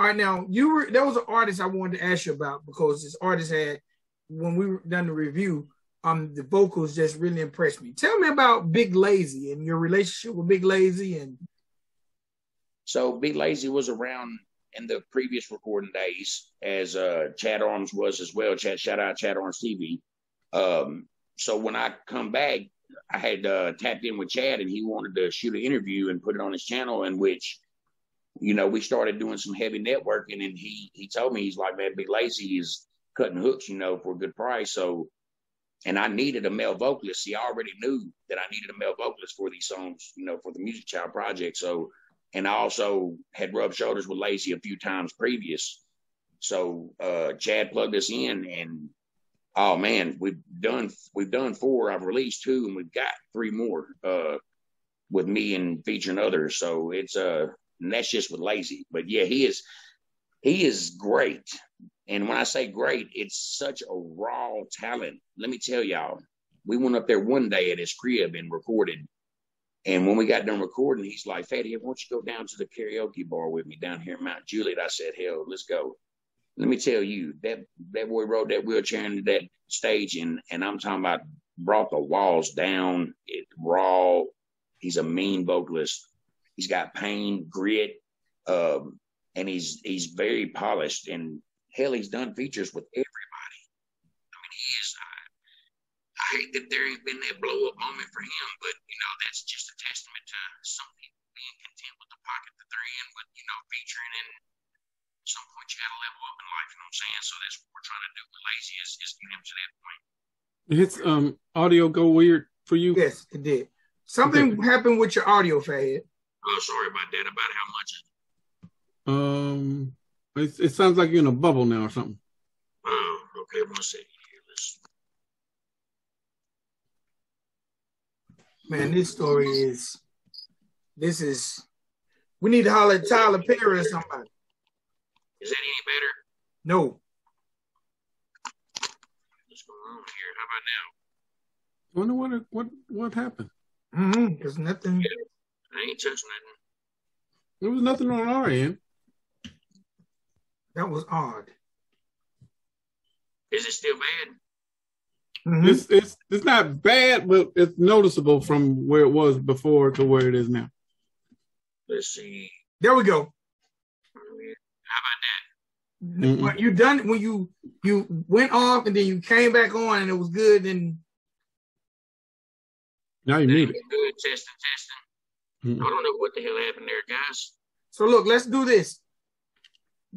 All right, now you were there was an artist I wanted to ask you about because this artist had when we were done the review, um, the vocals just really impressed me. Tell me about Big Lazy and your relationship with Big Lazy and. So Big Lazy was around in the previous recording days, as uh, Chad Arms was as well. Chad, shout out Chad Arms TV. Um, so when I come back, I had uh, tapped in with Chad, and he wanted to shoot an interview and put it on his channel, in which, you know, we started doing some heavy networking, and he he told me he's like, man, be Lazy is cutting hooks, you know, for a good price. So, and I needed a male vocalist. He already knew that I needed a male vocalist for these songs, you know, for the Music Child project. So and I also had rubbed shoulders with Lazy a few times previous. So uh, Chad plugged us in, and oh man, we've done we've done four. I've released two, and we've got three more uh, with me and featuring others. So it's uh, and that's just with Lazy. But yeah, he is he is great. And when I say great, it's such a raw talent. Let me tell y'all, we went up there one day at his crib and recorded and when we got done recording, he's like, Fatty, why don't you go down to the karaoke bar with me down here in Mount Juliet? I said, hell, let's go. Let me tell you, that that boy rode that wheelchair into that stage, and and I'm talking about brought the walls down. It raw. He's a mean vocalist. He's got pain, grit, um, and he's he's very polished. And hell, he's done features with everybody. I mean, he is I hate that there ain't been that blow up moment for him, but you know that's just a testament to some people being content with the pocket that they're in, with you know featuring and some point you got to level up in life. You know what I'm saying? So that's what we're trying to do with Lazy is, is get him to that point. Did his um audio go weird for you? Yes, it did. Something okay. happened with your audio, Fad. Oh, sorry about that. About how much? Um, it, it sounds like you're in a bubble now or something. Oh, okay. One second. man, this story is this is we need to holler at Tyler Perry or somebody. Is that any better? No. What's going on here? How about now? I wonder what what what happened. Mm-hmm. There's nothing. Yeah, I ain't touching nothing. There was nothing on our end. That was odd. Is it still bad? Mm-hmm. It's it's it's not bad, but it's noticeable from where it was before to where it is now. Let's see. There we go. How about that? Mm-mm. What you done when you you went off and then you came back on and it was good and now you need it. Good testing, testing. Mm-mm. I don't know what the hell happened there, guys. So look, let's do this.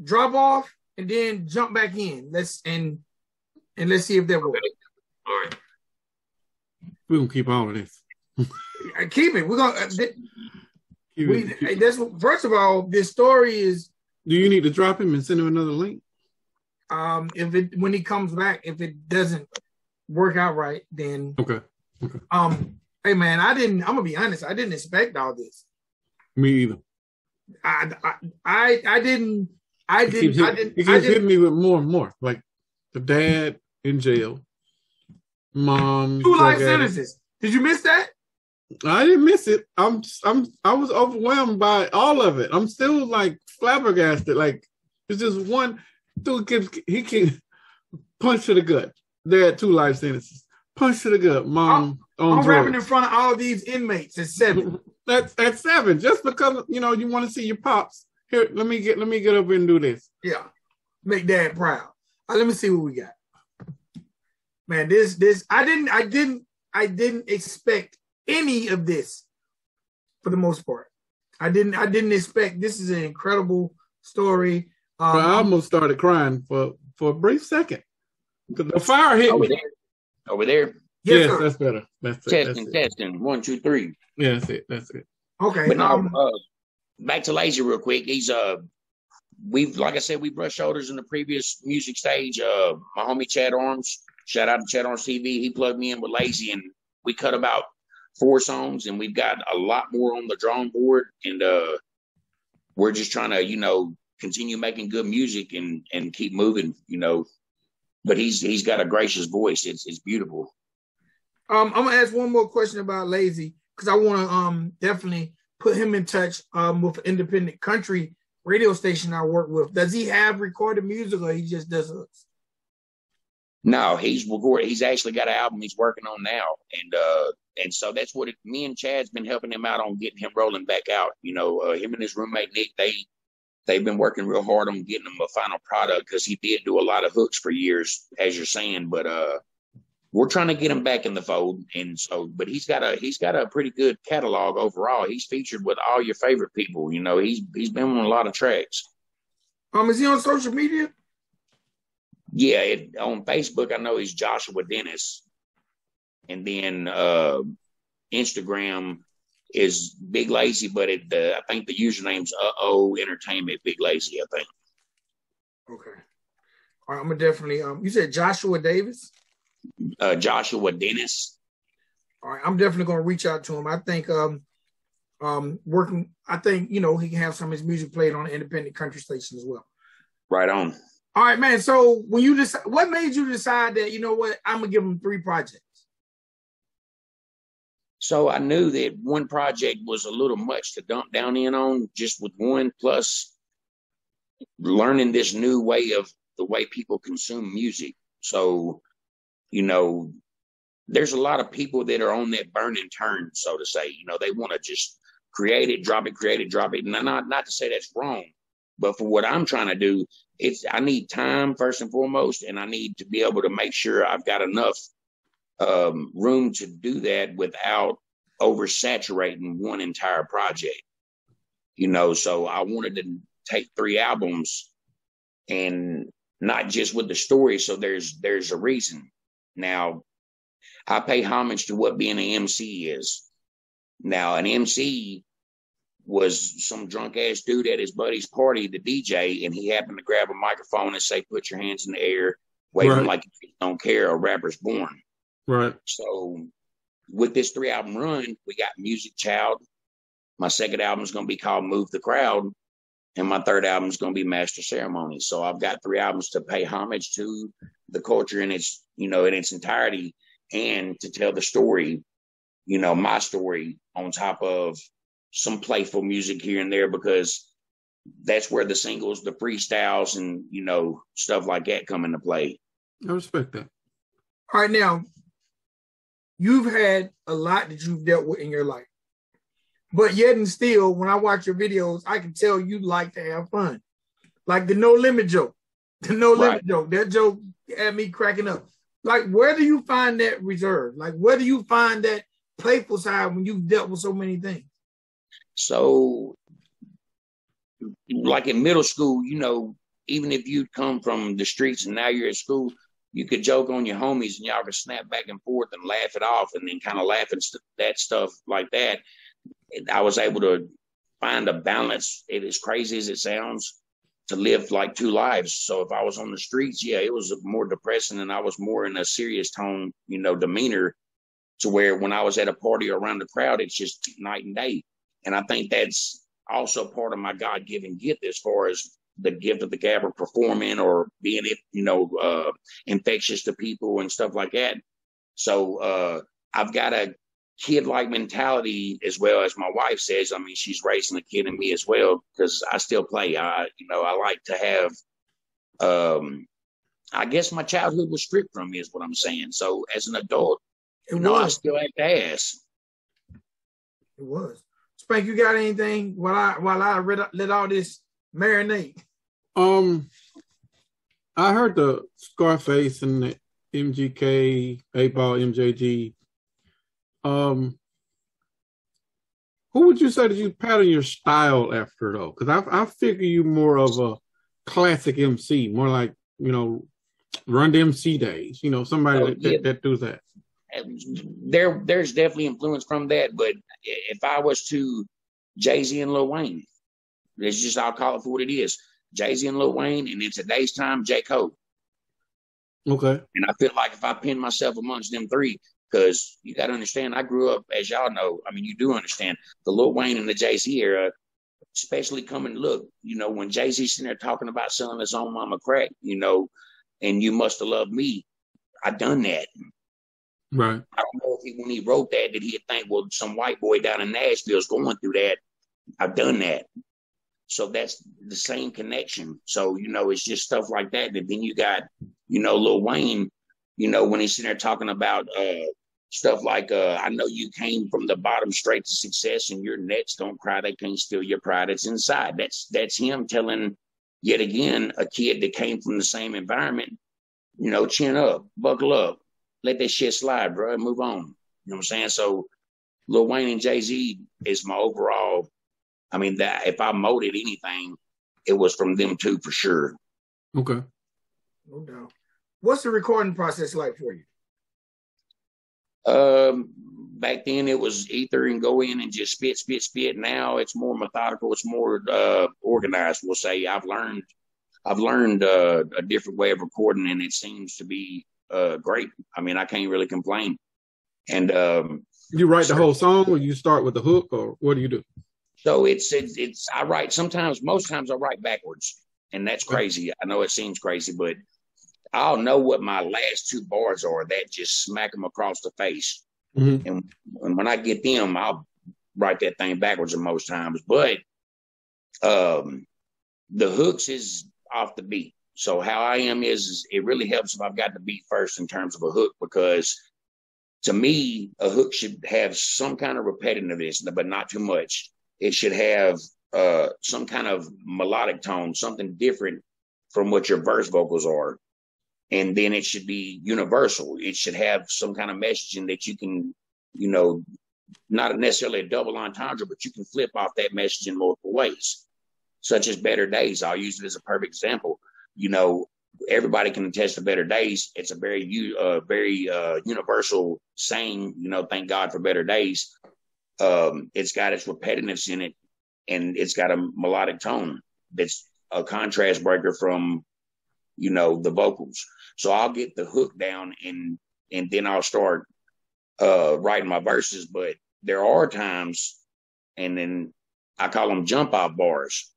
Drop off and then jump back in. Let's and and let's see if that works. All right. We're gonna keep all of this. keep it. We're gonna. Uh, we, that's first of all, this story is. Do you need to drop him and send him another link? Um, if it when he comes back, if it doesn't work out right, then okay. okay. Um, hey man, I didn't. I'm gonna be honest. I didn't expect all this. Me either. I I I, I didn't. I didn't. I didn't. He keeps hitting me with more and more, like the dad in jail, mom. Two life sentences. Did you miss that? I didn't miss it. I'm I'm I was overwhelmed by all of it. I'm still like flabbergasted. Like it's just one dude can he can punch to the gut. They had two life sentences. Punch to the gut. Mom I'm, I'm rapping in front of all these inmates at seven. that's at seven. Just because you know you want to see your pops. Here, let me get let me get up and do this. Yeah. Make dad proud. Right, let me see what we got man, this this I didn't I didn't I didn't expect any of this for the most part. I didn't I didn't expect this is an incredible story. Um, I almost started crying for for a brief second. The fire hit over me. There. Over there. Yes, yes that's better. That's testing, it. That's testing. It. One, two, three. Yeah, that's it. That's it. Okay. But now, uh, back to Lazy real quick. He's uh we've like I said, we brushed shoulders in the previous music stage. Uh my homie Chad Arms Shout out to Chad Arms TV. He plugged me in with Lazy, and we cut about four songs, and we've got a lot more on the drawing board. And uh, we're just trying to, you know, continue making good music and and keep moving, you know. But he's he's got a gracious voice. It's it's beautiful. Um, I'm gonna ask one more question about Lazy because I want to um definitely put him in touch um with an independent country radio station I work with. Does he have recorded music or he just does hooks? No, he's recorded. He's actually got an album he's working on now, and uh, and so that's what it, me and Chad's been helping him out on getting him rolling back out. You know, uh, him and his roommate Nick, they they've been working real hard on getting him a final product because he did do a lot of hooks for years, as you're saying. But uh, we're trying to get him back in the fold, and so, but he's got a he's got a pretty good catalog overall. He's featured with all your favorite people. You know, he's he's been on a lot of tracks. Um, is he on social media? Yeah, it, on Facebook, I know he's Joshua Dennis, and then uh, Instagram is Big Lazy, but it uh, I think the username's uh oh Entertainment Big Lazy. I think. Okay. All right, I'm gonna definitely. Um, you said Joshua Davis. Uh, Joshua Dennis. All right, I'm definitely gonna reach out to him. I think um, um, working. I think you know he can have some of his music played on an independent country station as well. Right on. All right, man. So when you decide, what made you decide that you know what I'm gonna give him three projects? So I knew that one project was a little much to dump down in on just with one plus learning this new way of the way people consume music. So, you know, there's a lot of people that are on that burn and turn, so to say. You know, they want to just create it, drop it, create it, drop it. And not not to say that's wrong, but for what I'm trying to do, it's I need time first and foremost, and I need to be able to make sure I've got enough um, room to do that without oversaturating one entire project. You know, so I wanted to take three albums and not just with the story. So there's there's a reason. Now, I pay homage to what being an MC is. Now, an MC was some drunk ass dude at his buddy's party, the DJ, and he happened to grab a microphone and say, "Put your hands in the air, waving right. like you don't care." A rapper's born. Right. So with this three album run, we got Music Child. My second album is going to be called Move the Crowd. And my third album is going to be Master Ceremony. So I've got three albums to pay homage to the culture in its, you know, in its entirety and to tell the story, you know, my story on top of some playful music here and there because that's where the singles, the freestyles, and you know stuff like that come into play. I respect that. All right, now you've had a lot that you've dealt with in your life. But yet and still, when I watch your videos, I can tell you like to have fun. Like the no limit joke. The no limit joke. That joke had me cracking up. Like, where do you find that reserve? Like, where do you find that playful side when you've dealt with so many things? So, like in middle school, you know, even if you come from the streets and now you're at school, you could joke on your homies and y'all could snap back and forth and laugh it off and then kind of laugh at that stuff like that. I was able to find a balance. It as crazy as it sounds to live like two lives. So if I was on the streets, yeah, it was more depressing and I was more in a serious tone, you know, demeanor to where when I was at a party around the crowd, it's just night and day. And I think that's also part of my God given gift as far as the gift of the gab or performing or being you know uh, infectious to people and stuff like that. So uh, I've got a kid like mentality as well as my wife says. I mean, she's raising a kid in me as well because I still play. I you know I like to have. Um, I guess my childhood was stripped from me, is what I'm saying. So as an adult, it you know, was. I still have to ask. It was. Spank, you got anything while I while I read, let all this marinate? Um, I heard the Scarface and the MGK, 8 Ball, MJG. Um, who would you say that you pattern your style after though? Because I I figure you more of a classic MC, more like you know, Run DMC days. You know, somebody oh, that, yeah. that, that does that. There, there's definitely influence from that. But if I was to Jay Z and Lil Wayne, it's just I'll call it for what it is. Jay Z and Lil Wayne, and in today's time, J Cole. Okay. And I feel like if I pin myself amongst them three, because you got to understand, I grew up, as y'all know. I mean, you do understand the Lil Wayne and the Jay Z era, especially coming. Look, you know, when Jay Z sitting there talking about selling his own mama crack, you know, and you must have loved me. I done that. Right. I don't know if he, when he wrote that, did he think, well, some white boy down in Nashville is going through that? I've done that. So that's the same connection. So, you know, it's just stuff like that. And then you got, you know, Lil Wayne, you know, when he's sitting there talking about uh stuff like uh I know you came from the bottom straight to success and your nets don't cry, they can't steal your pride. It's inside. That's that's him telling yet again a kid that came from the same environment, you know, chin up, buckle up, let that shit slide, bro, and move on. You know what I'm saying? So Lil Wayne and Jay Z is my overall. I mean, that if I molded anything, it was from them two for sure. Okay. No doubt. What's the recording process like for you? Um, back then it was ether and go in and just spit, spit, spit. Now it's more methodical. It's more uh, organized. We'll say I've learned, I've learned uh, a different way of recording, and it seems to be uh, great. I mean, I can't really complain. And um, You write the whole song, or you start with the hook, or what do you do? So it's it's, it's I write sometimes most times I write backwards, and that's crazy. I know it seems crazy, but I'll know what my last two bars are. That just smack them across the face, Mhm. and, and when I get them, I'll write that thing backwards most times. But um, the hooks is off the beat. So how I am is, is it really helps if I've got the beat first in terms of a hook because to me a hook should have some kind of repetitiveness, but not too much. It should have uh, some kind of melodic tone, something different from what your verse vocals are. And then it should be universal. It should have some kind of messaging that you can, you know, not necessarily a double entendre, but you can flip off that message in multiple ways, such as Better Days. I'll use it as a perfect example. You know, everybody can attest to Better Days. It's a very, uh, very uh, universal saying. You know, thank God for Better Days. Um, it's got its repetitiveness in it, and it's got a melodic tone that's a contrast breaker from, you know, the vocals. So I'll get the hook down, and and then I'll start uh, writing my verses. But there are times, and then I call them jump off bars.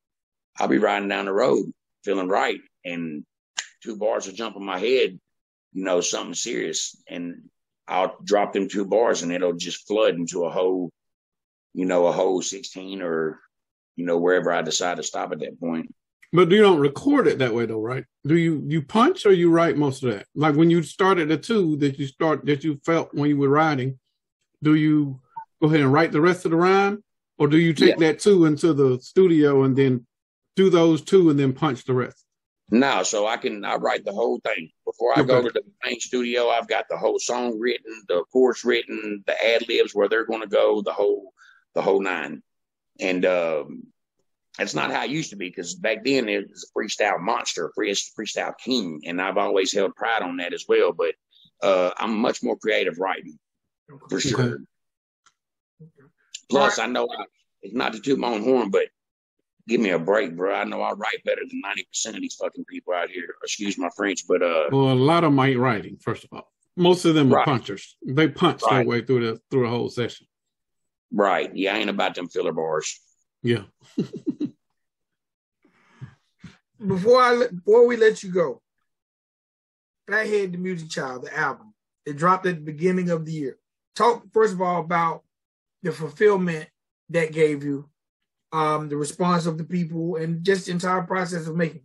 I'll be riding down the road feeling right, and two bars will jump in my head, you know, something serious, and I'll drop them two bars, and it'll just flood into a whole, you know, a whole sixteen or, you know, wherever I decide to stop at that point. But you don't record it that way, though, right? Do you you punch or you write most of that? Like when you started the two that you start that you felt when you were writing, do you go ahead and write the rest of the rhyme, or do you take that two into the studio and then do those two and then punch the rest? No, so I can I write the whole thing before I go to the main studio. I've got the whole song written, the chorus written, the ad libs where they're going to go, the whole the whole nine. And um, it's not how it used to be because back then it was a freestyle monster, free freestyle king, and I've always held pride on that as well. But uh, I'm much more creative writing for sure. Okay. Plus, I know I, it's not to toot my own horn, but give me a break, bro. I know I write better than ninety percent of these fucking people out here. Excuse my French, but uh, Well, a lot of my writing. First of all, most of them are Right. punchers. They punch their Right. way through the through the whole session. Right, yeah, I ain't about them filler bars. Yeah. Before I before we let you go, Fathead the Music Child, the album, it dropped at the beginning of the year. Talk first of all about the fulfillment that gave you, um, the response of the people, and just the entire process of making. it.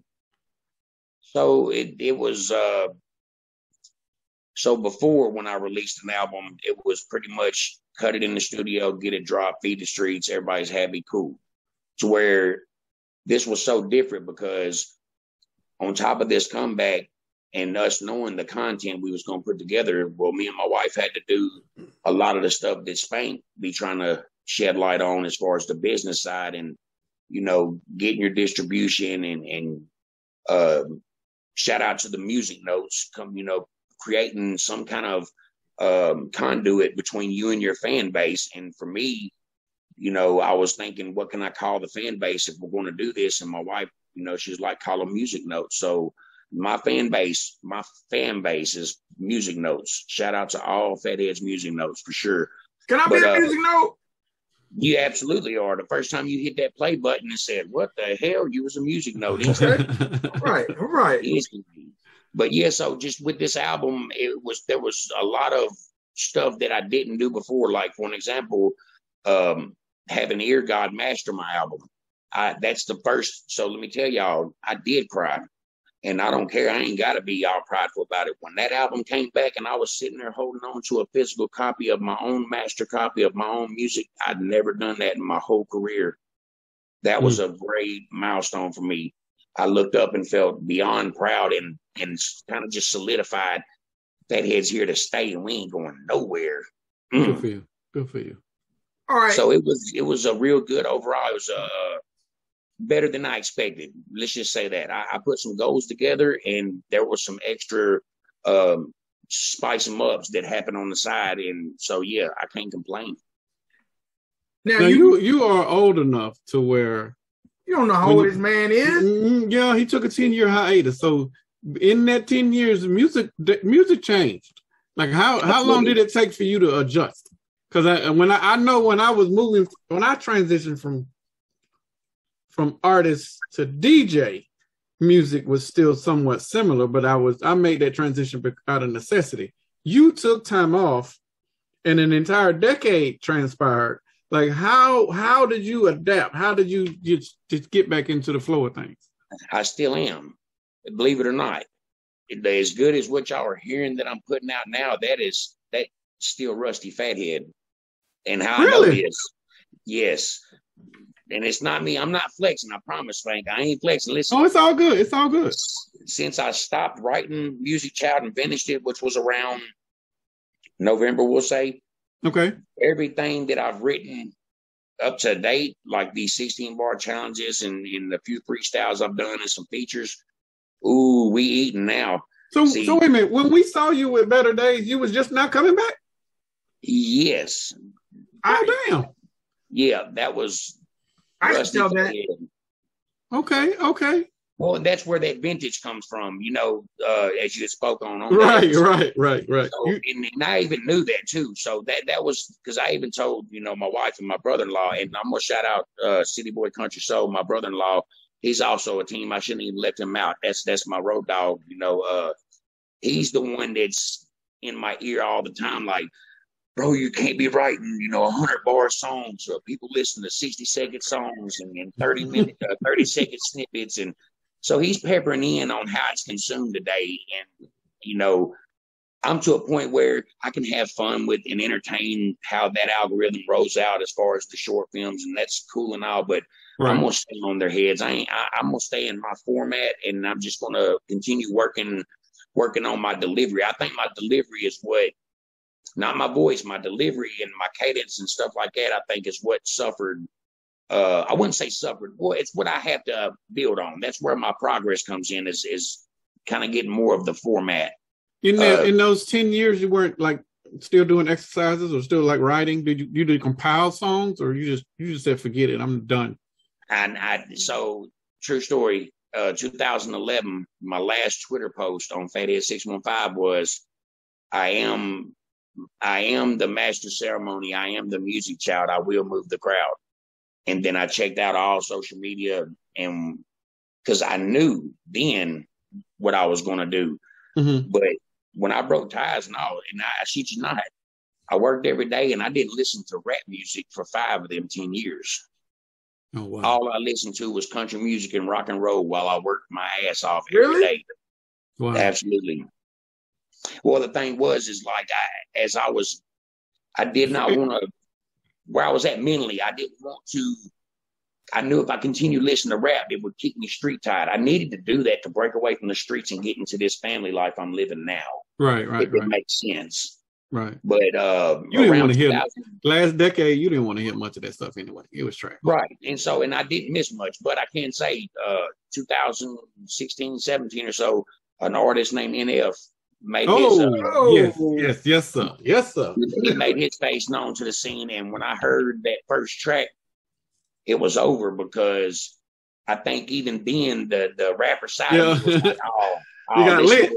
So it it was uh, so before when I released an album, it was pretty much cut it in the studio, get it dropped, feed the streets, everybody's happy, cool. To where this was so different because on top of this comeback and us knowing the content we was gonna put together, well, me and my wife had to do a lot of the stuff that Spank be trying to shed light on as far as the business side and you know getting your distribution and and um shout out to the music notes come you know creating some kind of um, conduit between you and your fan base. And for me you know i was thinking what can i call the fan base if we're going to do this? And my wife you know she's like call them music notes. So my fan base my fan base is music notes. Shout out to all fatheads music notes for sure. Can I be But, a uh, music note? you absolutely are. The first time you hit that play button and said what the hell? You was a music note. Right, right. easily. But yeah, so just with this album, it was there was a lot of stuff that I didn't do before. Like for an example, um, having Ear God master my album. I that's the first. So let me tell y'all, I did cry, and I don't care. I ain't got to be y'all prideful about it. When that album came back, and I was sitting there holding on to a physical copy of my own master copy of my own music, I'd never done that in my whole career. That was a great milestone for me. I looked up and felt beyond proud, and and kind of just solidified that head's here to stay, and we ain't going nowhere. Good Mm. for you. Good for you. All right. So it was it was a real good overall. It was uh better than I expected. Let's just say that I, I put some goals together, and there was some extra um, spice and ups that happened on the side, and so yeah, I can't complain. now, Now you, you you are old enough to where you don't know how old this man is. Mm, yeah, he took a 10 year hiatus. So in that 10 years, music music changed. Like how how long did it take for you to adjust? Because I when I, I know when I was moving when I transitioned from from artist to DJ, music was still somewhat similar, but I was I made that transition out of necessity. You took time off, and an entire decade transpired. Like how how did you adapt? How did you just, just get back into the flow of things? I still am, believe it or not. As good as what y'all are hearing that I'm putting out now, that is that still Rusty Fathead. And how I know Really? this, yes. And it's not me. I'm not flexing. I promise, Frank. I ain't flexing. Listen, Oh, it's all good. It's all good. since I stopped writing Music Child and finished it, which was around November, we'll say, Okay. everything that I've written up to date, like these 16 bar challenges and, and a few freestyles I've done and some features, ooh, we eating now. So See- so wait a minute. When we saw you with Better Days, you was just not coming back. Yes. Oh damn. Yeah, that was I can Rusty tell that. Fathead. Okay. Okay. Well, and that's where that vintage comes from, you know, uh, as you spoke on. on Right. Right. Right. Right. So, and, and I even knew that too. So that that was because I even told you know my wife and my brother in law, and I'm gonna shout out uh, City Boy Country Soul, my brother in law. He's also a team. I shouldn't even left him out. That's that's my road dog. You know, uh, he's the one that's in my ear all the time, like. Bro, you can't be writing, you know, hundred bar songs. Uh, people listen to sixty second songs and, and thirty minute, uh, thirty second snippets, and so he's peppering in on how it's consumed today. And you know, I'm to a point where I can have fun with and entertain how that algorithm rolls out as far as the short films, and that's cool and all. But I'm gonna stay on their heads. I ain't. I, I'm gonna stay in my format, and I'm just gonna continue working, working on my delivery. I think my delivery is what, not my voice, my delivery and my cadence and stuff like that. I think is what suffered. Uh, I wouldn't say suffered. Boy, it's what I have to build on. That's where my progress comes in. Is is kind of getting more of the format. In that, uh, in those ten years, you weren't like still doing exercises or still like writing. Did you you did compile songs or you just you just said forget it? I'm done. And I so true story. Uh, 2011, my last Twitter post on Fathead 615 was, "I am, I am the master ceremony. I am the music child. I will move the crowd." And then I checked out all social media, and because I knew then what I was going to do. Mhm. But when I broke ties and all, and I, I shit you not, I worked every day, and I didn't listen to rap music for five of them ten years Oh wow. all I listened to was country music and rock and roll while I worked my ass off every Really? day. wow. Absolutely. Well, the thing was, is like I, as I was, I did not want to, where I was at mentally, I didn't want to. I knew if I continued listening to rap, it would keep me street tied. I needed to do that to break away from the streets and get into this family life I'm living now. Right. Right. if it Right. makes sense. Right. But uh, You didn't wanna hear Last decade, you didn't want to hear much of that stuff anyway. It was trash. Right. And so, and I didn't miss much, but I can say uh, 2016, 17 or so, an artist named NF made his, uh, Oh, yes, yes, yes, sir. Yes, sir. he made his face known to the scene. And when I heard that first track, it was over because I think even then the, the rapper side of me was like, oh, You oh, got this lit.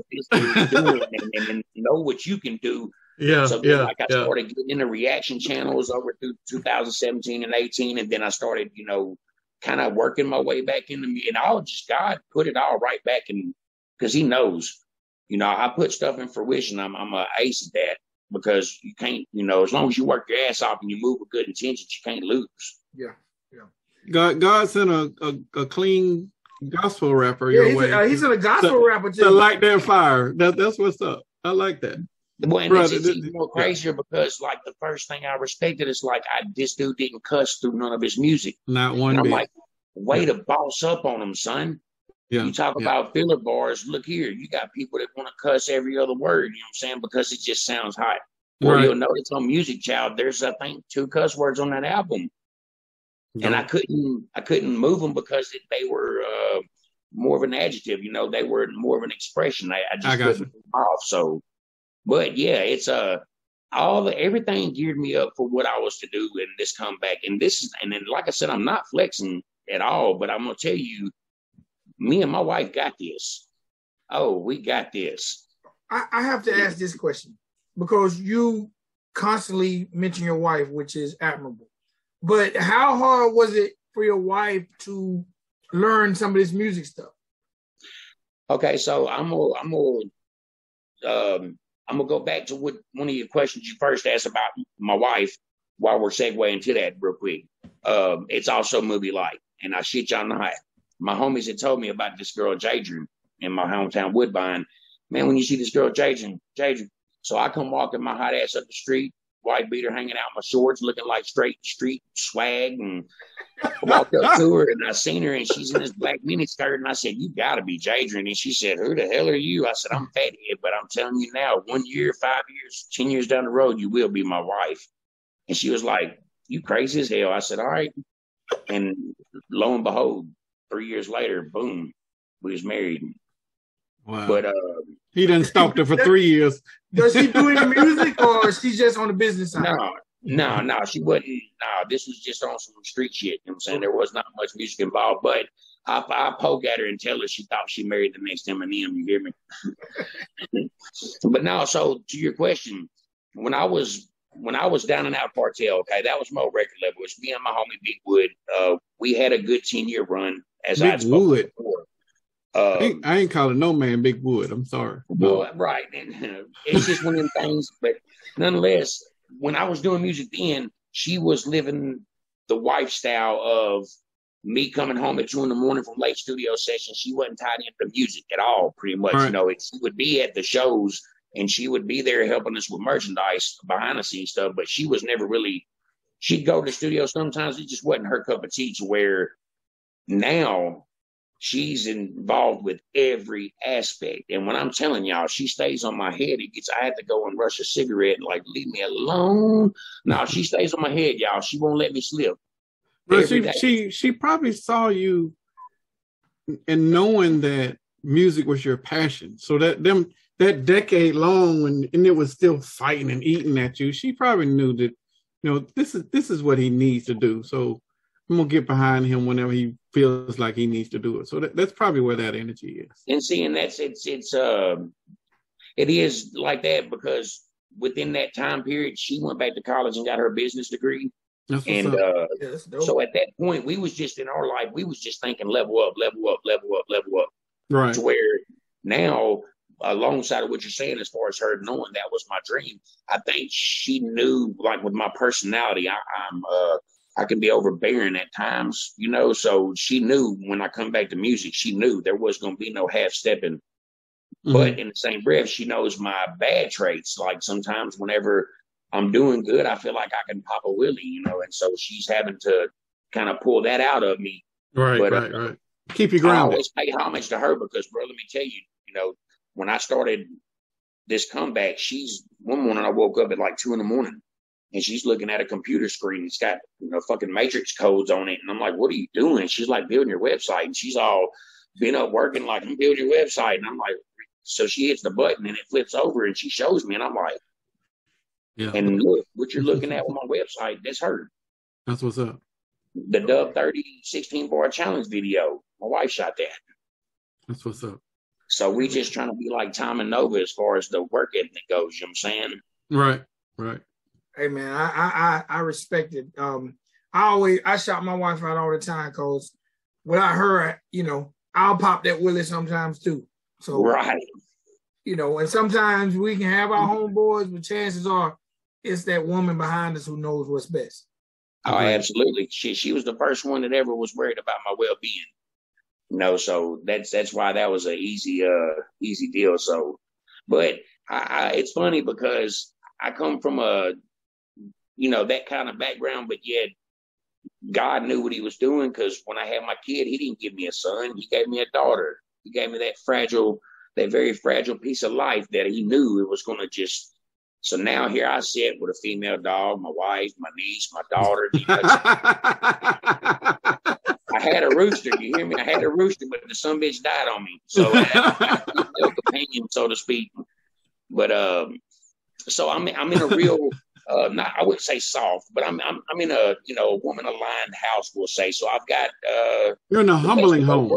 what doing and, and, and know what you can do Yeah, so then, yeah, like I yeah. started getting into reaction channels over through 2017 and 18, and then I started, you know, kind of working my way back into me, and all just God put it all right back in because He knows, you know, I put stuff in fruition. I'm I'm a ace at that because you can't, you know, as long as you work your ass off and you move with good intentions, you can't lose. Yeah, yeah. God, God sent a, a, a clean gospel rapper Yeah, your he's, way. a, uh, he's a gospel So- rapper to light that fire. That, that's what's up. I like that. Well, and Brother, it's, it's this- even more crazier because, like, the first thing I respected is like, I this dude didn't cuss through none of his music. Not one And I'm bit. like, way to boss up on him, son. Yeah. You talk yeah. about filler bars. Look here, you got people that want to cuss every other word. You know what I'm saying? Because it just sounds hot. Or Right. you'll notice on Music Child, there's I think two cuss words on that album, and I couldn't I couldn't move them because it, they were uh, more of an adjective. You know, they were more of an expression. I, I just I couldn't move them off. So, but yeah, it's uh, all the everything geared me up for what I was to do in this comeback. And this is and then like I said, I'm not flexing at all, but I'm gonna tell you, me and my wife got this. Oh, we got this. I, I have to ask this question because you constantly mention your wife, which is admirable. But how hard was it for your wife to learn some of this music stuff? Okay, so I'm gonna I'm gonna um I'm gonna go back to what one of your questions you first asked about my wife while we're segueing to that real quick. Um, it's also movie like, and I shit y'all not. My homies had told me about this girl Jadrian in my hometown Woodbine. Man, when you see this girl Jadrian, Jadrian, so I come walking my hot ass up the street, white beater hanging out my shorts, looking like straight street swag, and I walked up to her and I seen her and she's in this black mini skirt and I said, You gotta be Jadrian. And she said, Who the hell are you? I said, I'm Fathead, but I'm telling you now, one year, five years, ten years down the road, you will be my wife. And she was like, You crazy as hell. I said, All right. And lo and behold, three years later, boom, we was married. Wow. But uh he done stalked her for three years. Does she do any music or she's just on the business side? no, no, no, she wasn't. No, this was just on some street shit. You know what I'm saying? There was not much music involved, but I, I poke at her and tell her she thought she married the next Eminem. You hear me? but now, so to your question, when I was when I was down and out of cartel, okay, that was my record label. It was me and my homie Big Wood. Uh, we had a good ten year run as I Big spoken Wood. before. I Uh, ain't, I ain't calling no man Big Wood. I'm sorry. well, right. And it's just one of them things. But nonetheless, when I was doing music then, she was living the lifestyle of me coming home at two in the morning from late studio sessions. She wasn't tied into music at all, pretty much. You know, it, she would be at the shows and she would be there helping us with merchandise, behind the scenes stuff, but she was never really, she'd go to the studio sometimes. It just wasn't her cup of tea to where now she's involved with every aspect. And when I'm telling y'all, she stays on my head. It gets I had to go and rush a cigarette and like leave me alone. Now she stays on my head, y'all. She won't let me slip. But she day. she she probably saw you and knowing that music was your passion. So that them that decade long when and it was still fighting and eating at you, she probably knew that you know this is this is what he needs to do. So I'm gonna get behind him whenever he feels like he needs to do it. So that, that's probably where that energy is. And seeing that's it's it's um it is like that because within that time period she went back to college and got her business degree. That's And uh Yeah, so at that point we was just in our life, we was just thinking level up, level up, level up, level up. right. to where now alongside of what you're saying as far as her knowing that was my dream i think she knew like with my personality I, i'm uh i can be overbearing at times you know so she knew when i come back to music she knew there was going to be no half stepping Mhm. but in the same breath she knows my bad traits like sometimes whenever i'm doing good i feel like i can pop a willie you know and so she's having to kind of pull that out of me right, but, uh, right, right. Keep you I grounded. always pay homage to her because, bro, let me tell you, you know, when I started this comeback, she's one morning I woke up at like two in the morning and she's looking at a computer screen. It's got, you know, fucking matrix codes on it. And I'm like, what are you doing? She's like, building your website. And she's all been up working, like, I'm building your website. And I'm like, so she hits the button and it flips over and she shows me. And I'm like, yeah, and look, what you're looking at with my website, that's her. that's what's up. The Dub 30 16 bar challenge video. My wife shot that. That's what's up. So we just trying to be like Tom and Nova as far as the work ethic goes. You know what I'm saying? Right, right. Hey man, I I I, respect it. Um, I always I shout my wife out all the time because without her, you know, I'll pop that willie sometimes too. So Right. you know, and sometimes we can have our homeboys, but chances are it's that woman behind us who knows what's best. Oh, absolutely. She she was the first one that ever was worried about my well being. You know, so that's that's why that was an easy uh easy deal. So, but I, I, it's funny because I come from a you know that kind of background, but yet God knew what He was doing because when I had my kid, He didn't give me a son; He gave me a daughter. He gave me that fragile, that very fragile piece of life that He knew it was going to just so now here I sit with a female dog, my wife, my niece, my daughter. You know, I had a rooster. You hear me? I had a rooster, but the son bitch died on me. So I had no companion, so to speak. But um, so I'm I'm in a real uh, not I wouldn't say soft, but I'm I'm I'm in a you know woman aligned house. We'll say so. I've got uh, you're in a humbling home.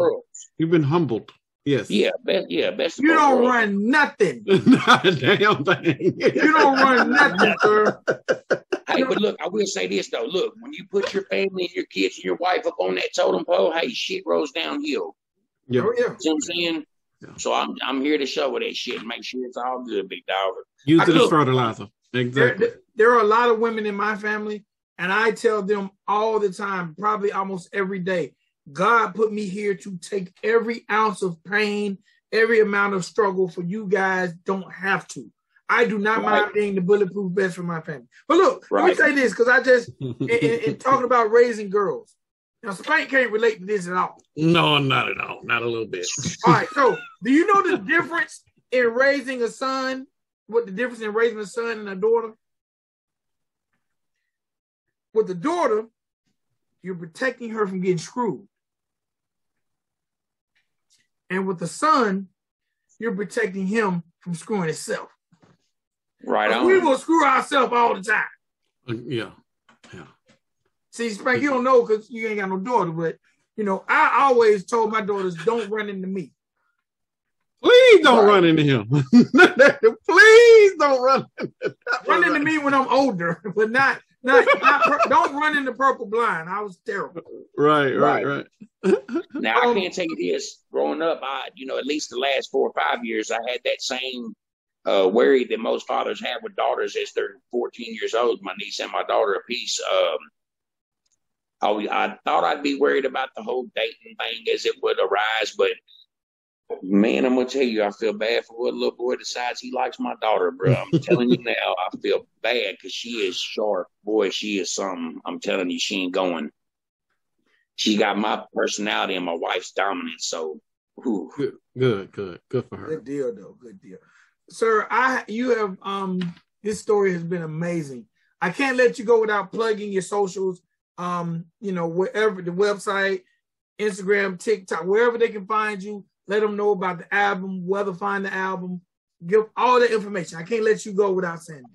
You've been humbled. Yes. Yeah, best, yeah, best. You don't world. run nothing. Not a damn thing. you don't run nothing, sir. Hey, but look, I will say this though. Look, when you put your family and your kids and your wife up on that totem pole, hey, shit rolls downhill. Yeah. Oh, yeah. See what I'm saying? Yeah. So I'm I'm here to show her that shit, and make sure it's all good, big dog. Use it as fertilizer. Exactly. There, there are a lot of women in my family, and I tell them all the time, probably almost every day, God put me here to take every ounce of pain, every amount of struggle for you guys. Don't have to. I do not right. mind being the bulletproof vest for my family. But look, right. let me say this because I just in, in, in, talking about raising girls. Now, Spank can't relate to this at all. No, not at all. Not a little bit. all right. So, do you know the difference in raising a son? What the difference in raising a son and a daughter? With the daughter, you're protecting her from getting screwed. And with the son, you're protecting him from screwing himself. Right on. We will screw ourselves all the time. Uh, yeah. Yeah. See, Spank, you don't know because you ain't got no daughter, but you know, I always told my daughters, don't run into me. Please don't right. run into him. Please don't run. Into run into me when I'm older, but not not, not don't run into purple blind. I was terrible. Right, right, right. right. now um, I can't tell you this. Growing up, I you know at least the last four or five years, I had that same uh, worry that most fathers have with daughters as they're 14 years old. My niece and my daughter a piece. Um, I, I thought I'd be worried about the whole dating thing as it would arise, but man, I'm gonna tell you, I feel bad for what little boy decides he likes my daughter, bro. I'm telling you now, I feel bad because she is sharp, boy. She is something. I'm telling you, she ain't going. She got my personality and my wife's dominance. So, whew. good, good, good, good for her. Good deal, though. Good deal, sir. I you have um. This story has been amazing. I can't let you go without plugging your socials. Um, you know, wherever the website, Instagram, TikTok, wherever they can find you let them know about the album, where to find the album, give all the information. I can't let you go without saying it.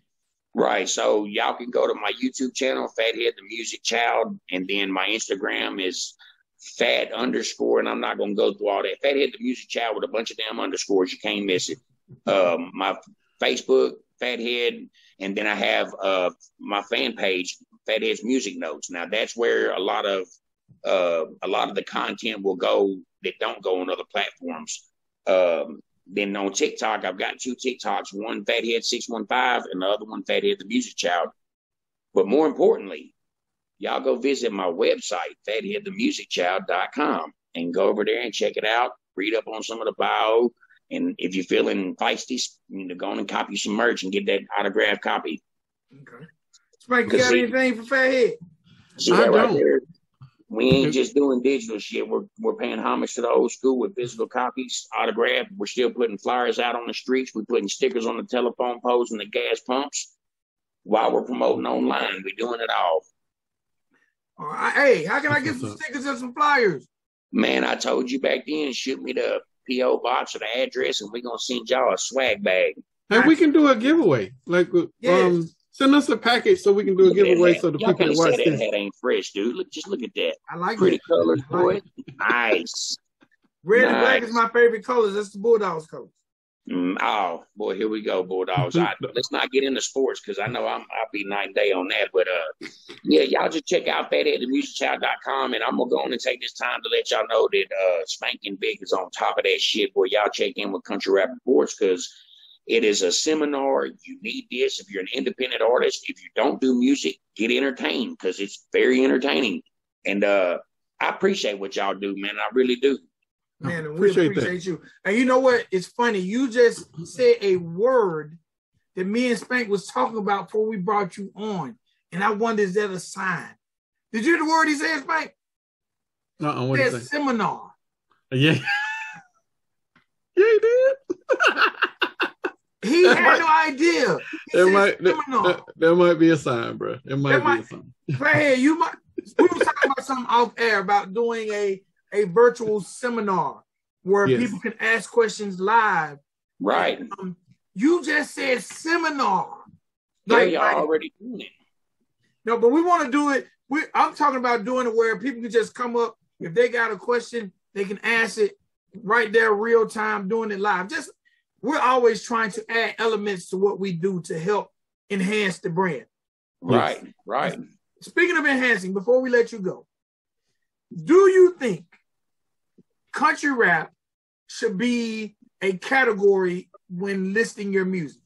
Right. So y'all can go to my YouTube channel, Fathead the Music Child, and then my Instagram is fat underscore, and I'm not gonna go through all that. Fathead the Music Child with a bunch of damn underscores. You can't miss it. Um, my Facebook, Fathead, and then I have uh my fan page, Fathead's Music Notes. Now that's where a lot of uh, a lot of the content will go that don't go on other platforms. Um, then on TikTok, I've got two TikToks, one Fathead six one five, and the other one Fathead the Music Child. But more importantly, y'all go visit my website, fatheadthemusicchild.com, and go over there and check it out. Read up on some of the bio, and if you're feeling feisty, you know, go on and copy some merch and get that autographed copy. Okay. Spike, you got anything for Fathead? See that right there? We ain't just doing digital shit. We're we're paying homage to the old school with physical copies, autographed. We're still putting flyers out on the streets. We're putting stickers on the telephone poles and the gas pumps. While we're promoting online, we're doing it all. All right. Hey, how can I get some stickers and some flyers? Man, I told you back then. Shoot me the PO box or the address, and we're gonna send y'all a swag bag. Hey, we can do a giveaway. Like, yes. um, Send us a package so we can do a giveaway so the Y'all people that watch that this. Hat ain't fresh, dude. Look, just look at that. I like pretty colors, boy. nice. Red nice. and black is my favorite colors. That's the Bulldogs colors. Mm, oh boy, here we go, Bulldogs. I, let's not get into sports because I know I'm I'll be night and day on that. But uh, yeah, y'all just check out fatheadthemusicchild.com and I'm gonna go on and take this time to let y'all know that uh, Spanking Big is on top of that shit. Boy, y'all check in with Country Rap Reports because It is a seminar. You need this if you're an independent artist. If you don't do music, get entertained because it's very entertaining. And uh, I appreciate what y'all do, man. I really do. Man, and we Appreciate appreciate that. you. And you know what? It's funny. You just said a word that me and Spank was talking about before we brought you on. And I wonder, is that a sign? Did you hear the word he said, Spank? Uh-uh, what do you say? seminar. Yeah. yeah, he did. He had no idea. He That might that, that, that might be a sign, bro. It might That be might- a sign. Right here, you might. We were talking about something off air about doing a a virtual seminar where Yes. people can ask questions live. Right. Um, you just said seminar. Yeah, Like, y'all like- already doing it. no, but we want to do it. We I'm talking about doing it where people can just come up if they got a question, they can ask it right there, real time, doing it live. Just we're always trying to add elements to what we do to help enhance the brand. Right. Right. Speaking of enhancing, before we let you go, do you think country rap should be a category when listing your music?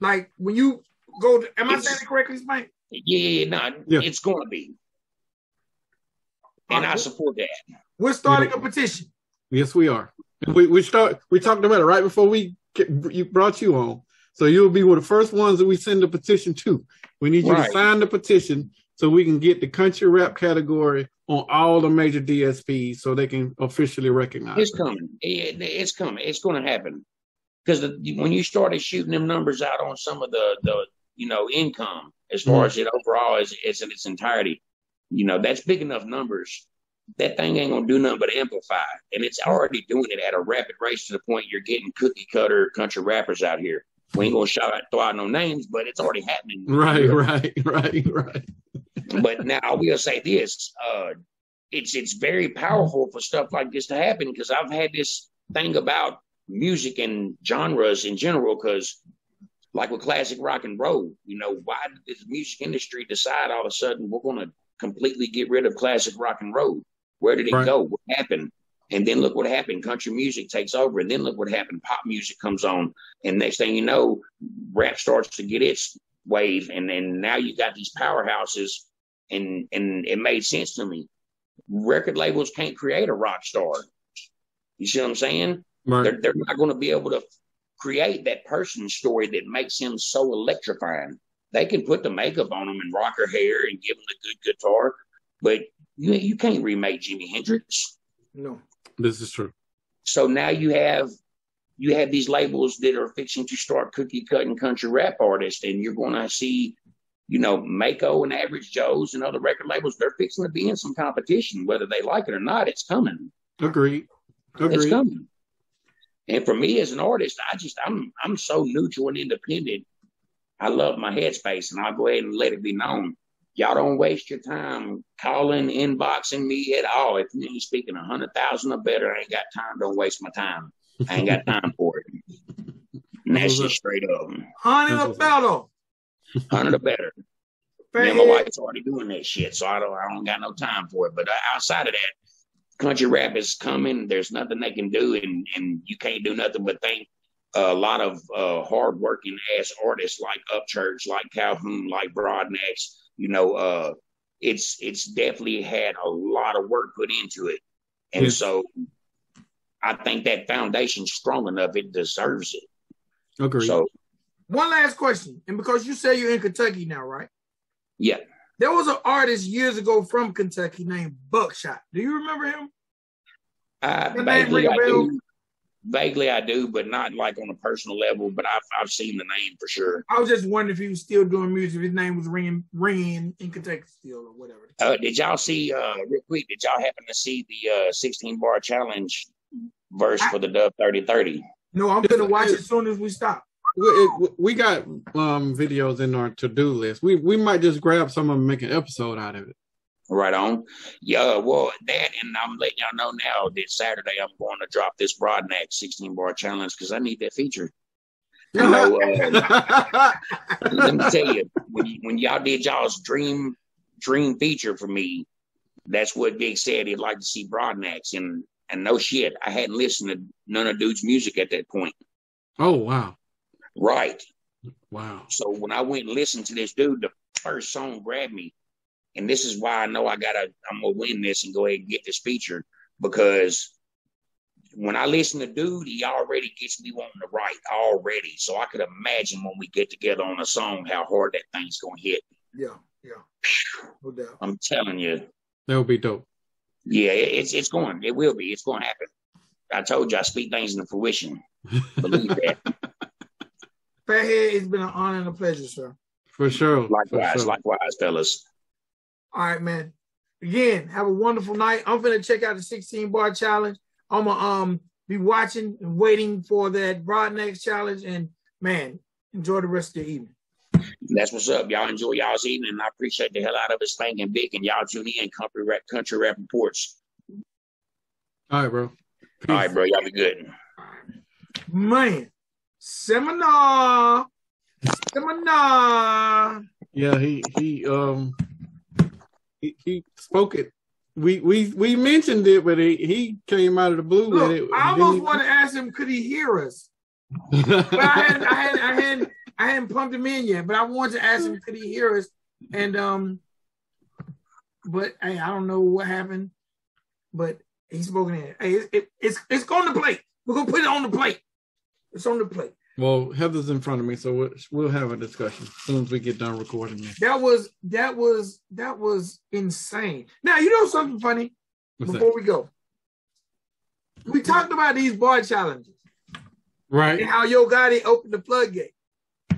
Like when you go to, am I saying it correctly, Spike? Yeah, yeah, no, Yeah. it's going to be. And I support that. We're starting a petition. Yes, we are. We we start we talked about it right before we get, you brought you on. So you'll be one of the first ones that we send the petition to. We need you Right. to sign the petition so we can get the country rap category on all the major DSPs so they can officially recognize It's it. coming. It- it's coming. It's going to happen. Because when you started shooting them numbers out on some of the the you know income as far Mhm. as it overall as, as in its entirety, you know that's big enough numbers. That thing ain't gonna do nothing but amplify, and it's already doing it at a rapid rate to the point you're getting cookie cutter country rappers out here. We ain't gonna shout out, throw out no names, but it's already happening. Right, right, right, right. but now I will say this: uh, it's it's very powerful for stuff like this to happen because I've had this thing about music and genres in general. Because, like with classic rock and roll, you know, why did the music industry decide all of a sudden we're going to completely get rid of classic rock and roll? Where did it Right. go? What happened? And then look what happened. Country music takes over, and then look what happened. Pop music comes on, and next thing you know, rap starts to get its wave, and then now you got these powerhouses and and it made sense to me. Record labels can't create a rock star. You see what I'm saying? Right. They're they're not going to be able to create that person's story that makes him so electrifying. They can put the makeup on him and rock her hair and give him the good guitar, but you you can't remake Jimi Hendrix. No. This is true. So now you have you have these labels that are fixing to start cookie cutting country rap artists, and you're going to see, you know, Mako and Average Joe's and other record labels. They're fixing to be in some competition, whether they like it or not. It's coming. Agreed. It's coming. And for me as an artist, I just I'm I'm so neutral and independent. I love my headspace, and I'll go ahead and let it be known. Y'all don't waste your time calling, inboxing me at all. If you ain't speaking a hundred thousand or better, I ain't got time. Don't waste my time. I ain't got time for it. And that's just straight up. Hundred That's better. Hundred or better. Yeah, my wife's already doing that shit, so I don't I don't got no time for it. But uh, outside of that, country rap is coming. There's nothing they can do, and and you can't do nothing but thank a lot of uh, hardworking ass artists like Upchurch, like Calhoun, like Broadnax. You know, uh, it's it's definitely had a lot of work put into it, and Yes. so I think that foundation's strong enough. It deserves it. Agreed. So One last question. And because you say you're in Kentucky now, right? yeah, There was an artist years ago from Kentucky named Buckshot. Do you remember him? I, Your name vaguely ring a I bell? Do. Vaguely I do, but not like on a personal level. But I've I've seen the name for sure. I was just wondering if he was still doing music. If his name was ringing, ringing in Kentucky still, or whatever. Uh, did y'all see uh, real quick? Did y'all happen to see the uh, 16 bar challenge verse for the Dub 3030? No, I'm gonna watch it as soon as we stop. we, it- we got um videos in our to-do list. We we might just grab some of them and make an episode out of it. Right on. Yeah, well, that, and I'm letting y'all know now that Saturday I'm going to drop this Broadnax 16 bar challenge because I need that feature. You know, uh, let me tell you, when, you, when y'all did y'all's dream dream feature for me, that's what Big said he'd like to see Broadnax. And and no shit, I hadn't listened to none of dude's music at that point. oh wow. Right. Wow. So when I went and listened to this dude, the first song grabbed me. And this is why I know I gotta I'm gonna win this and go ahead and get this feature because when I listen to dude, he already gets me wanting to write already. So I could imagine when we get together on a song how hard that thing's gonna hit. Yeah, yeah. No doubt. I'm telling you. That'll be dope. Yeah, it's it's going. It will be. It's going to happen. I told you I speak things into fruition. Believe that. Fathead, it's been an honor and a pleasure, sir. For sure. For Likewise, sure. likewise, fellas. All right, man. Again, have a wonderful night. I'm gonna check out the 16 bar challenge. I'm gonna um be watching and waiting for that Broadnax challenge. And man, enjoy the rest of your evening. That's what's up. Y'all enjoy y'all's evening. And I appreciate the hell out of it, spanking big, and y'all tune in. Country rap, country rap reports. All right, bro. All right, bro. Y'all be good. Man, seminar, seminar. Yeah, he he um he, he spoke it. We we we mentioned it, but he, he came out of the blue Look, with it. I almost he- want to ask him, could he hear us? But I hadn't, I hadn't, I hadn't, I hadn't pumped him in yet. But I wanted to ask him, could he hear us? And um, but hey, I don't know what happened. But he's spoken in. Hey, it, it, it's it's on the plate. We're gonna put it on the plate. It's on the plate. Well, Heather's in front of me, so we'll, we'll have a discussion as soon as we get done recording this. That was that was that was insane. Now you know something funny. What's that? before we go, we talked about these bar challenges right? and how Yo Gotti opened the floodgate.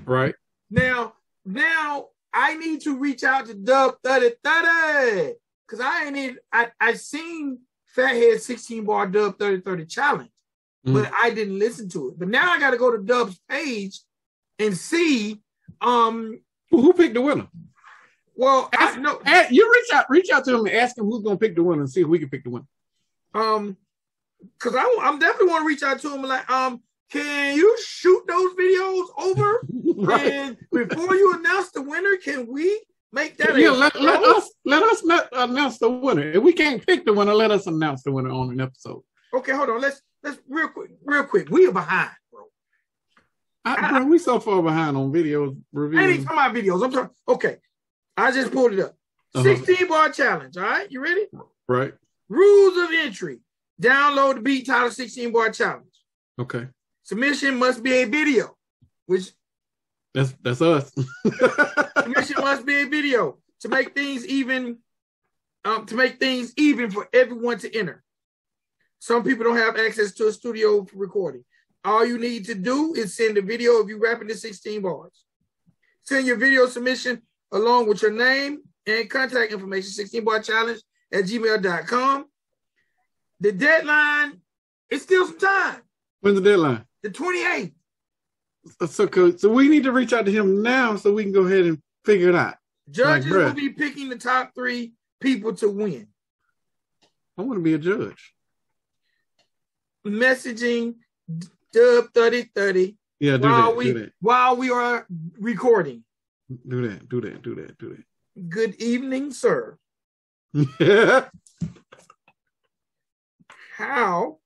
right. Now, now I need to reach out to Dub 3030 because I ain't even, I, I seen Fathead 16 bar Dub 3030 challenge, but I didn't listen to it. But now I got to go to Dub's page and see. Um, Who, who picked the winner? well, I Ask- know. Eh, you reach out, reach out to him and ask him who's gonna pick the winner and see if we can pick the winner. Um, because I, I'm definitely want to reach out to him and like, um, can you shoot those videos over? right. And before you announce the winner, can we make that? Yeah, let, let us let us not announce the winner. If we can't pick the winner, let us announce the winner on an episode. Okay, hold on. Let's let's real quick, real quick. We are behind, bro. I, bro, we so far behind on videos I ain't talking about videos. I'm talking. Okay, I just pulled it up. Uh-huh. 16 bar challenge. All right, you ready? Right. Rules of entry. Download the beat title 16 bar challenge. Okay. Submission must be a video, which That's that's us. submission must be a video to make things even. Um, to make things even for everyone to enter. Some people don't have access to a studio for recording. All you need to do is send a video of you rapping the 16 bars. Send your video submission along with your name and contact information, 16 bar challenge at gmail.com. The deadline is still some time, When's the deadline? the 28th. So, so so we need to reach out to him now so we can go ahead and figure it out. Judges bruh. will be picking the top three people to win. I want to be a judge. Messaging Dub 3030 Yeah, do while that. we while we are recording. Do that. Do that. Do that. Do that. Good evening, sir. that. How,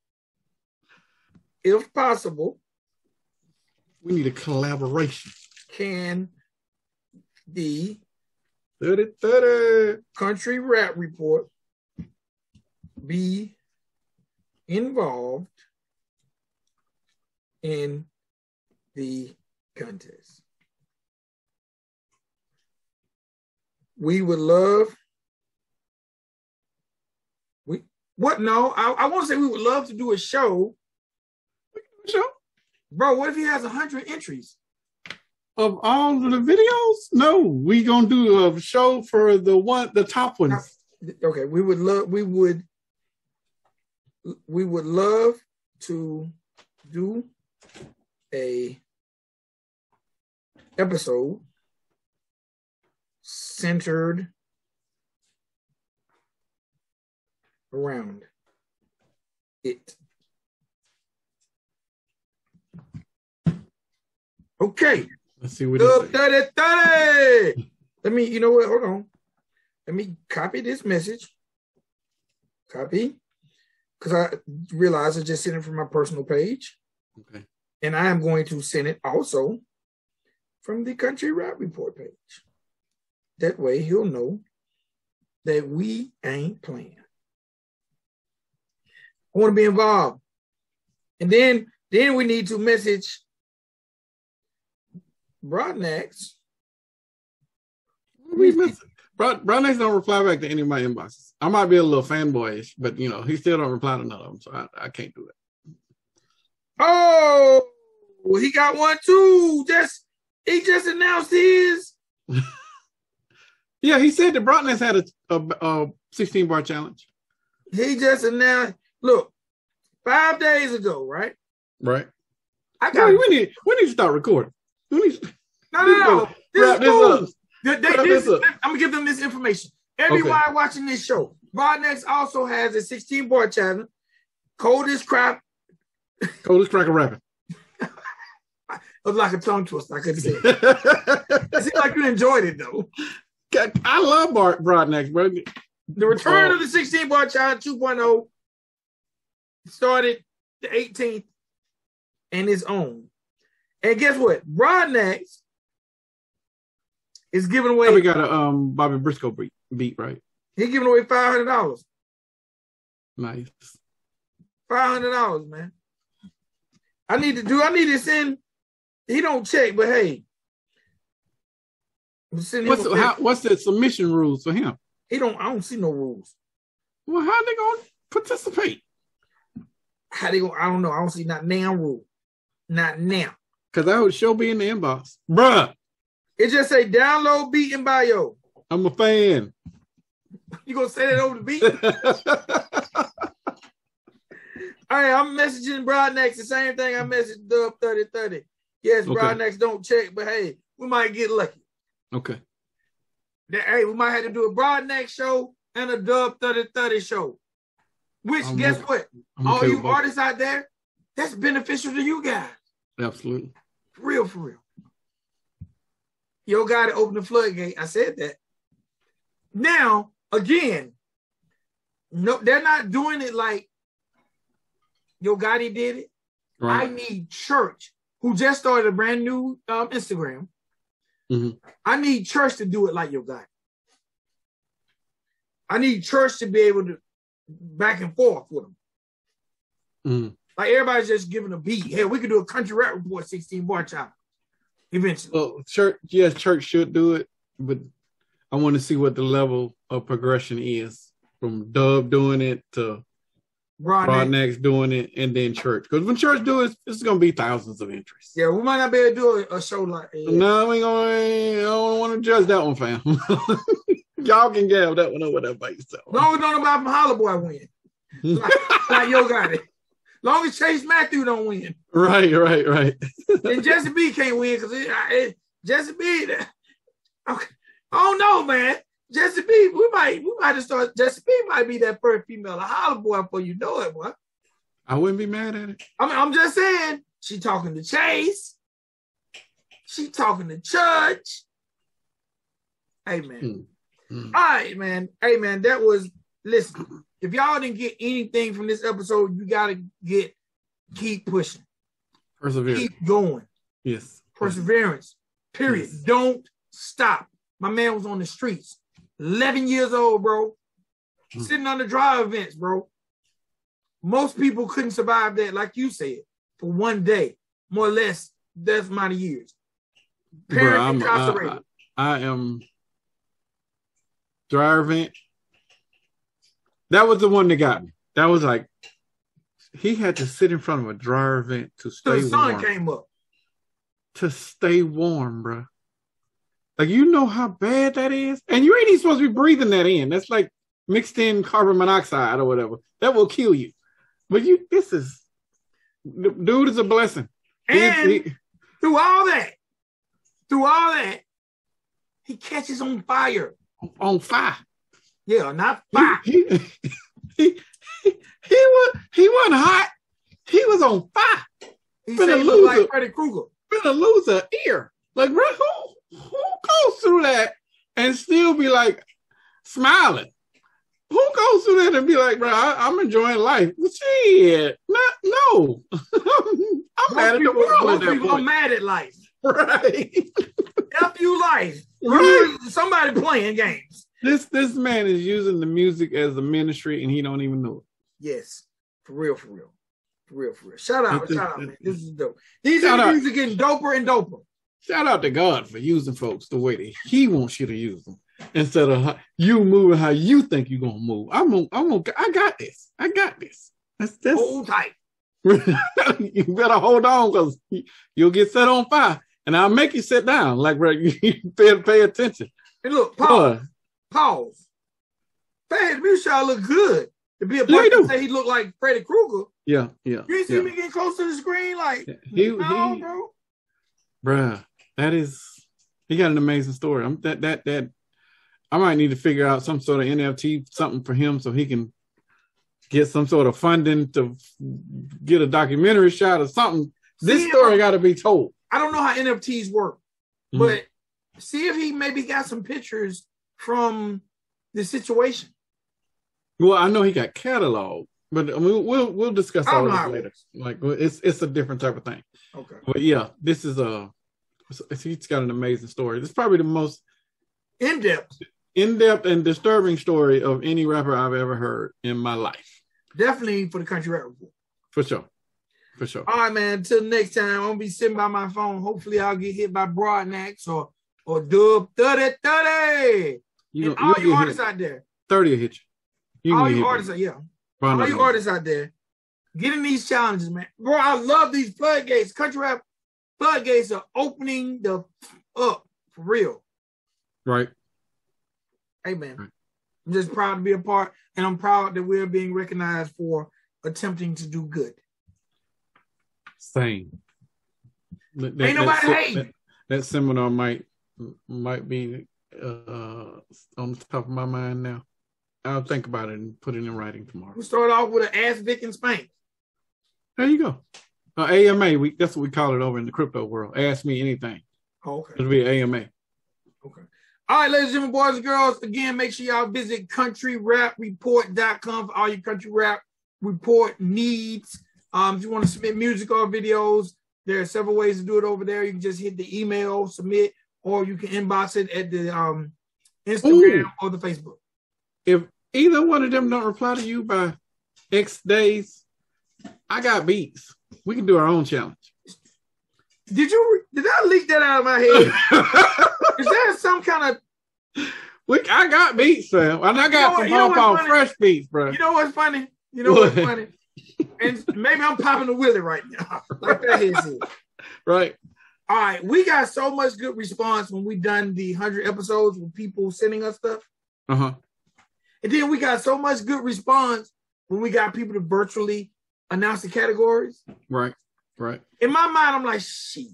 if possible, we need a collaboration. can the 30 30. country rap report be involved in the contest? We would love. We what? No, I, I want to say we would love to do a show, Sure. bro. What if he has a hundred entries? Of all of the videos? No, we gonna do a show for the one, the top ones. Okay, we would love. We would. We would love to do a episode centered around it. Okay, Let's see what Dub it 30 30. Let me, you know what? Hold on. Let me copy this message. Copy. Because I realized I just sent it from my personal page. Okay. And I am going to send it also from the Country Rap Report page. That way he'll know that we ain't playing. I want to be involved. And then then we need to message Broadnax. We miss Broadnax don't reply back to any of my inboxes. I might be a little fanboyish, but you know, he still don't reply to none of them, so I, I can't do it. Oh, he got one too. Just he just announced his. yeah, he said that Broadnax had a, a, a 16 bar challenge. He just announced. Look, five days ago, right? Right. I got. we need we need to start recording. We need. To, no, no, no. This is cool. They- they- this-. I'm gonna give them this information. Everyone watching this show, Broadnax also has a 16 bar channel. Coldest crap Coldest cracker rapping. It was like a tongue twister. I couldn't say it. It seemed like you enjoyed it though. I love Bart Broadnax, bro. The return Oh. of the 16 bar challenge 2.0 started the 18th and his own. And guess what? Broadnax is giving away. We got a um Bobby Briscoe beat, beat right? He's giving away five hundred dollars. Nice. Five hundred dollars, man. I need to do. I need to send. He don't check, but hey, What's the, how, what's the submission rules for him? He don't. I don't see no rules. Well, how they gonna participate? How they go? I don't know. I don't see not now rule. Not now. Because I would show be in the inbox, bruh. It just say download beat in bio. I'm a fan. You gonna say that over the beat? All right, I'm messaging Broadnax the same thing I messaged Dub 3030. Yes, Okay. Broadnax don't check, but hey, we might get lucky. okay. That- Hey, we might have to do a Broadnax show and a Dub 3030 show. Which, I'm guess okay. what? I'm All okay you artists out there, that's beneficial to you guys. Absolutely. For real, for real. Yo Gotti open the floodgate. I said that. Now, again, no, they're not doing it like Yo Gotti did it. I need Church, who just started a brand new um, Instagram. Mhm. I need Church to do it like Yo Gotti. I need Church to be able to back and forth with them. Mhm. Like everybody's just giving a beat. Hey, we could do a country rap report 16 bar challenge eventually. Well, church, yes, church should do it, but I want to see what the level of progression is from Dub doing it to Broadnax. Broadnax doing it, and then church. Because when church do it, it's going to be thousands of entries. Yeah, we might not be able to do a, show like that. No, we gonna. I don't want to judge that one, fam. Y'all can gab that one over there by yourself. Long as nobody from Holler Boy win. Like, like Yo got it. Long as Chase Matthew don't win. Right, right, right. And Jesse B can't win because it, it, Jesse B. Okay. I don't know, man. Jesse B, we might we might have started. Jesse B might be that first female to holler boy before you know it, boy. I wouldn't be mad at it. I mean, I'm just saying, she talking to Chase. She talking to Church. Hey man. Mm. All right, man. Hey man, that was listen. If y'all didn't get anything from this episode, you gotta get keep pushing, Perseverance. keep going, Yes. perseverance. Period. Yes. Don't stop. My man was on the streets, 11 years old, bro, Mm. sitting on the drive events, bro. Most people couldn't survive that, like you said, for one day, more or less that amount of years. Bro, I'm, incarcerated. I, I am dryer vent. That was the one that got me. That was like he had to sit in front of a dryer vent to stay the sun warm. came up. To stay warm, bro. Like you know how bad that is, and you ain't even supposed to be breathing that in. That's like mixed in carbon monoxide or whatever. That will kill you. But you, this is, dude is a blessing. He- And he- through all that, through all that, he catches on fire. on fire. Yeah, not fire. He, he, he, he, he was he wasn't hot. He was on fire. He Been a looked like. Freddy Krueger. Gonna lose an ear. Like, bro, who who goes through that and still be like smiling? Who goes through that and be like, bro, I, I'm enjoying life? Shit, not no. I'm mad at the world most at people are mad at life. Right. F you life. Right. Somebody playing games. This this man is using the music as a ministry and he don't even know it. Yes, for real, for real, for real, for real. Shout out, This- shout out, man. This is dope. These out. interviews are getting doper and doper. Shout out to God for using folks the way that He wants you to use them instead of how, you moving how you think you're gonna move. I'm gonna, I'm gonna, I got this. I got this. That's that's. Hold tight. you better hold on because you'll get set on fire, and I'll make you sit down. Like right, you better pay attention. And look, Boy, pause. Fad Mushaw look good. To be a Yeah, he person do. to say he looked like Freddy Krueger. yeah, yeah, You see yeah. me getting close to the screen, like He, no, he, bro. bruh, that is he got an amazing story. I'm that that that I might need to figure out some sort of NFT something for him so he can get some sort of funding to get a documentary shot or something. This See, story got to be told. I don't know how NFTs work, Mhm. but see if he maybe got some pictures from the situation. Well, I know he got cataloged, but mean, we'll we'll discuss all of know how this later. Like it's it's a different type of thing. Okay. But yeah, this is uh, a he's got an amazing story. This is probably the most In depth. in-depth and disturbing story of any rapper I've ever heard in my life. Definitely for the country rap report. For sure. For sure. All right, man. Until next time, I'm gonna be sitting by my phone. Hopefully, I'll get hit by Broadnax or or Dub 30 30. You And all you artists hit. out there, 30 will hit you. You all you artists, out, yeah, all you artists out there, getting these challenges, man. Bro, I love these floodgates. Country rap floodgates are opening the up for real. Right. Hey, man. Right. I'm just proud to be a part, and I'm proud that we're being recognized for attempting to do good. Same. That, Ain't nobody hating. that, that seminar might might be uh, on the top of my mind now. I'll think about it and put it in writing tomorrow. We'll start off with an ass Vic and Spank. There you go. Uh, AMA, we that's what we call it over in the crypto world. Ask me anything. Oh, okay. It'll be AMA. Okay. All right, ladies and gentlemen, boys and girls, again, make sure y'all visit countryrapreport.com for all your country rap report needs. Um, if you want to submit music or videos, there are several ways to do it over there. You can just hit the email, submit, or you can inbox it at the um, Instagram Ooh. or the Facebook. If either one of them don't reply to you by X days, I got beats. We can do our own challenge. Did you did I leak that out of my head? Is that some kind of we, I got beats, fam. And I got some you know what's Paw fresh beats, bro. you know what's funny? You know what's funny? And maybe I'm popping the willy right now. Like that is it. right. All right, we got so much good response when we done the hundred episodes with people sending us stuff, Uh-huh. and then we got so much good response when we got people to virtually announce the categories. Right. Right. In my mind, I'm like, shit,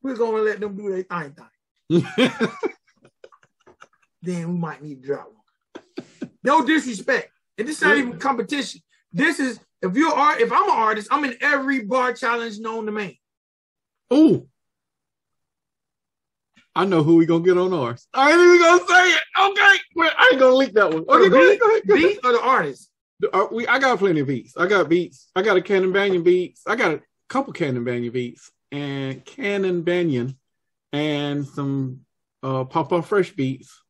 we're gonna let them do their thing. thing. Then we might need to drop one. No disrespect, and this is not even competition. This is if you're art. If I'm an artist, I'm in every bar challenge known to man. Ooh. I know who we gonna get on ours. I ain't even gonna say it. Okay, well, I ain't gonna leak that one. Okay, go ahead, go ahead, go ahead. Beat or the artist? Uh, we, I got plenty of beats. I got beats. I got a Cannon Banyan beats. I got a couple Cannon Banyan beats and Cannon Banyan and some uh Papa Fresh beats.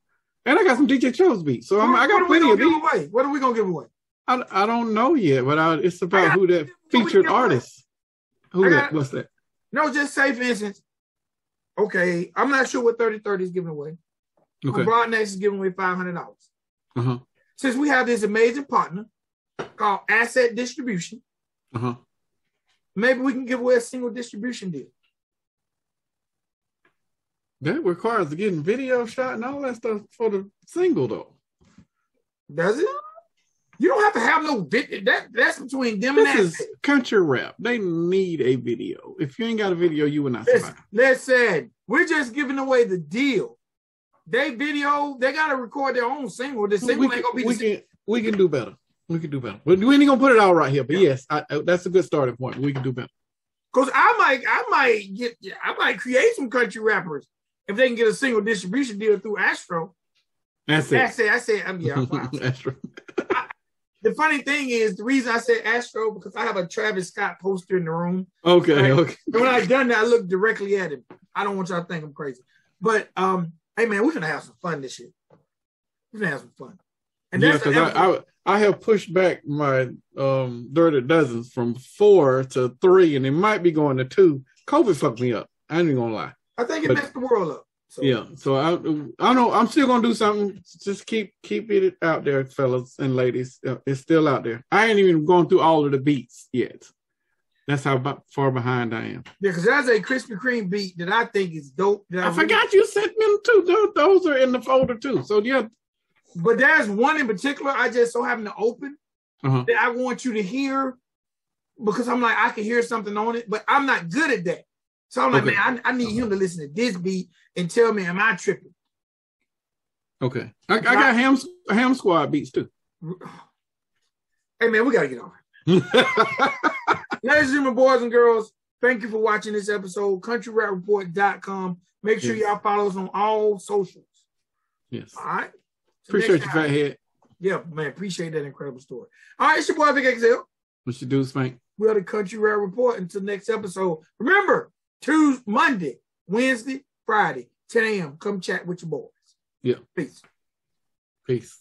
And I got some DJ Chose beats. So I'm, I What got are we plenty gonna of give beats. away? What are we gonna give away? I, I don't know yet, but I, it's I about got- who that featured artist. Who I that? What's that? No, just say for instance. Okay, I'm not sure what 30-30 is giving away. Okay. Broadnax is giving away five hundred dollars. Uh-huh. Since we have this amazing partner called Asset Distribution, Uh-huh. maybe we can give away a single distribution deal. That requires getting video shot and all that stuff for the single though. Does it? You don't have to have no video. That that's between them and This Asset. is country rap. They need a video. If you ain't got a video, you will not Listen, survive. listen, we're just giving away the deal. They video, they gotta record their own single. The single we, ain't can, gonna be we can we can do better. We can do better. We ain't gonna put it all right here. But yes, I, I- that's a good starting point. We can do better. Cause I might, I might get, I might create some country rappers if they can get a single distribution deal through Astro. That's it. I it. say, I say, I'm yeah, wow. right. The funny thing is the reason I said Astro because I have a Travis Scott poster in the room. Okay, Right. okay. And when I done that, I looked directly at him. I don't want y'all to think I'm crazy. But um, hey man, we're gonna have some fun this year. We're gonna have some fun. And yeah, that's because I, I I have pushed back my um dirty dozens from four to three, and it might be going to two. COVID fucked me up. I ain't even gonna lie. I think it but- messed the world up. So Yeah, so I I know I'm still gonna do something. Just keep keep it out there, fellas and ladies. Uh, It's still out there. I ain't even going through all of the beats yet. That's how far behind I am. Yeah, because there's a Krispy Kreme beat that I think is dope. that I really- forgot you sent them too. Those, those are in the folder too. So yeah, But there's one in particular I just so happen to open uh-huh. that I want you to hear because I'm like, I can hear something on it, but I'm not good at that. So I'm like, Okay. man, I, I need him to listen to this beat and tell me, am I tripping? okay. I, I got ham ham squad beats too. Hey, man, we got to get on. Ladies and gentlemen, boys and girls, thank you for watching this episode. CountryRapReport.com. Make sure Yes. y'all follow us on all socials. yes. All right. So Appreciate you, time- fathead. Yeah, man, appreciate that incredible story. All right, it's your boy Vic XL. What you do, Spank? We are the Country Rap Report. Until next episode. Remember, Tuesday, Monday, Wednesday, Friday, 10 a.m. Come chat with your boys. Yeah. Peace. Peace.